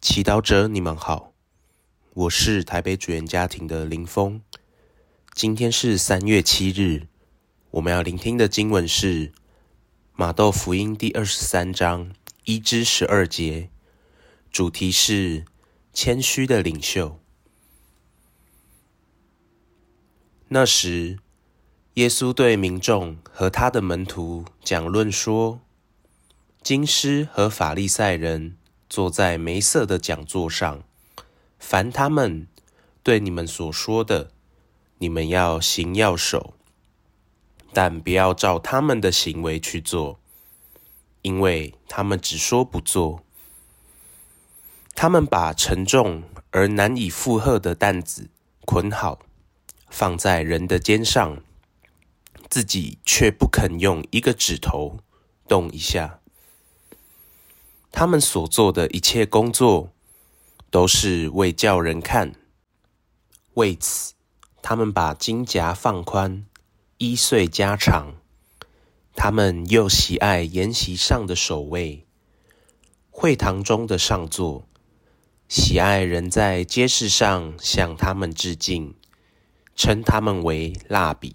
祈祷者，你们好，我是台北主言家庭的林峰。今天是三月七日，我们要聆听的经文是马窦福音第二十三章一至十二节，主题是谦虚的领袖。那时，耶稣对民众和他的门徒讲论说：“经师和法利赛人。”坐在梅瑟的讲座上，凡他们对你们所说的，你们要行要守，但不要照他们的行为去做，因为他们只说不做。他们把沉重而难以负荷的担子捆好，放在人的肩上，自己却不肯用一个指头动一下。他们所做的一切工作，都是为叫人看。为此，他们把金夹放宽，衣繸加长。他们又喜爱筵席上的首位，会堂中的上座，喜爱人在街市上向他们致敬，称他们为蜡笔。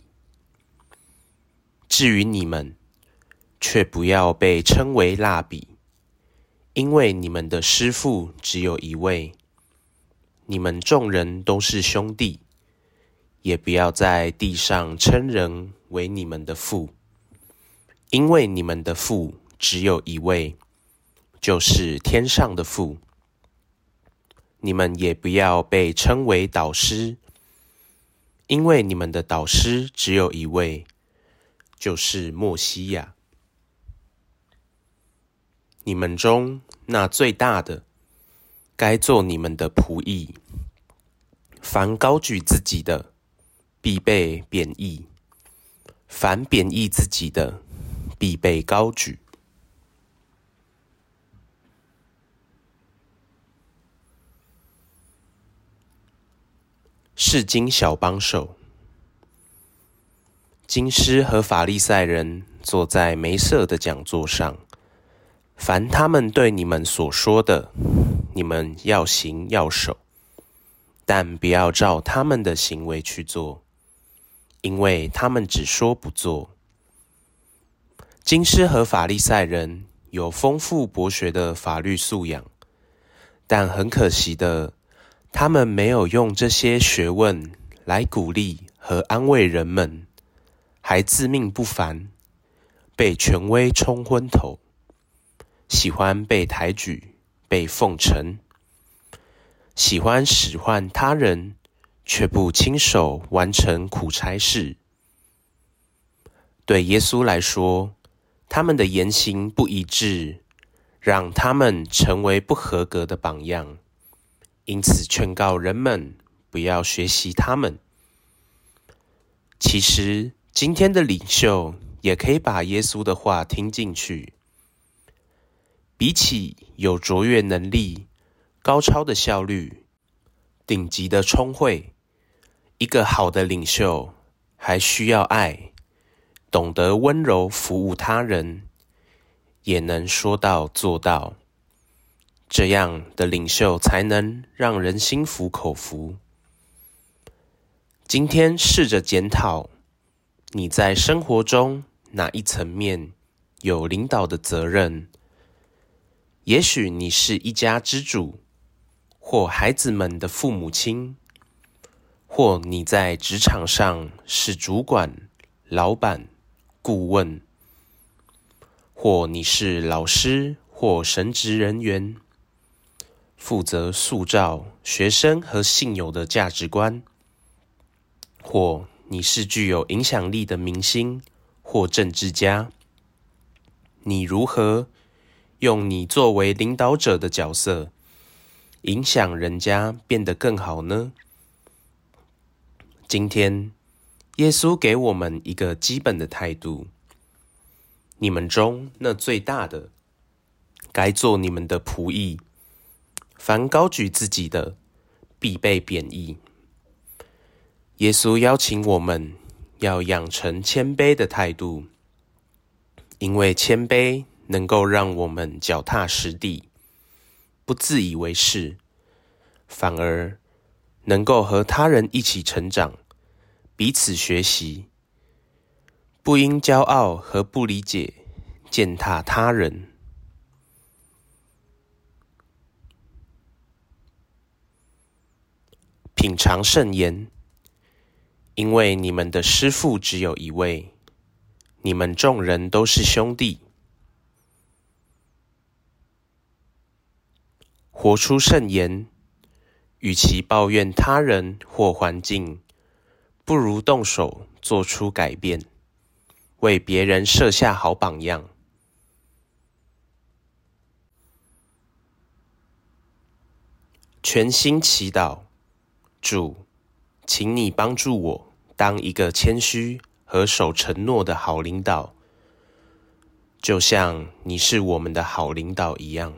至于你们，却不要被称为蜡笔。因为你们的师父只有一位，你们众人都是兄弟，也不要在地上称人为你们的父，因为你们的父只有一位，就是天上的父。你们也不要被称为导师，因为你们的导师只有一位，就是默西亚。你们中那最大的，该做你们的仆役。凡高举自己的，必被贬义；凡贬义自己的，必被高举。是经小帮手，经师和法利赛人坐在梅瑟的讲座上。凡他们对你们所说的，你们要行要守，但不要照他们的行为去做，因为他们只说不做。经师和法利赛人有丰富博学的法律素养，但很可惜的，他们没有用这些学问来鼓励和安慰人们，还自命不凡，被权威冲昏头。喜欢被抬举、被奉承，喜欢使唤他人，却不亲手完成苦差事。对耶稣来说，他们的言行不一致，让他们成为不合格的榜样，因此劝告人们不要学习他们。其实，今天的领袖也可以把耶稣的话听进去。比起有卓越能力、高超的效率、顶级的聪慧，一个好的领袖还需要爱，懂得温柔服务他人，也能说到做到。这样的领袖才能让人心服口服。今天试着检讨，你在生活中哪一层面有领导的责任？也许你是一家之主，或孩子们的父母亲，或你在职场上是主管、老板、顾问，或你是老师或神职人员，负责塑造学生和信友的价值观，或你是具有影响力的明星或政治家，你如何用你作为领导者的角色，影响人家变得更好呢？今天，耶稣给我们一个基本的态度：你们中那最大的，该做你们的仆役；凡高举自己的，必被贬义。耶稣邀请我们要养成谦卑的态度，因为谦卑。能够让我们脚踏实地，不自以为是，反而能够和他人一起成长，彼此学习，不因骄傲和不理解践踏他人。品尝圣言，因为你们的师父只有一位，你们众人都是兄弟。活出圣言，与其抱怨他人或环境，不如动手做出改变，为别人设下好榜样。全心祈祷，主，请你帮助我当一个谦虚和守承诺的好领导，就像你是我们的好领导一样。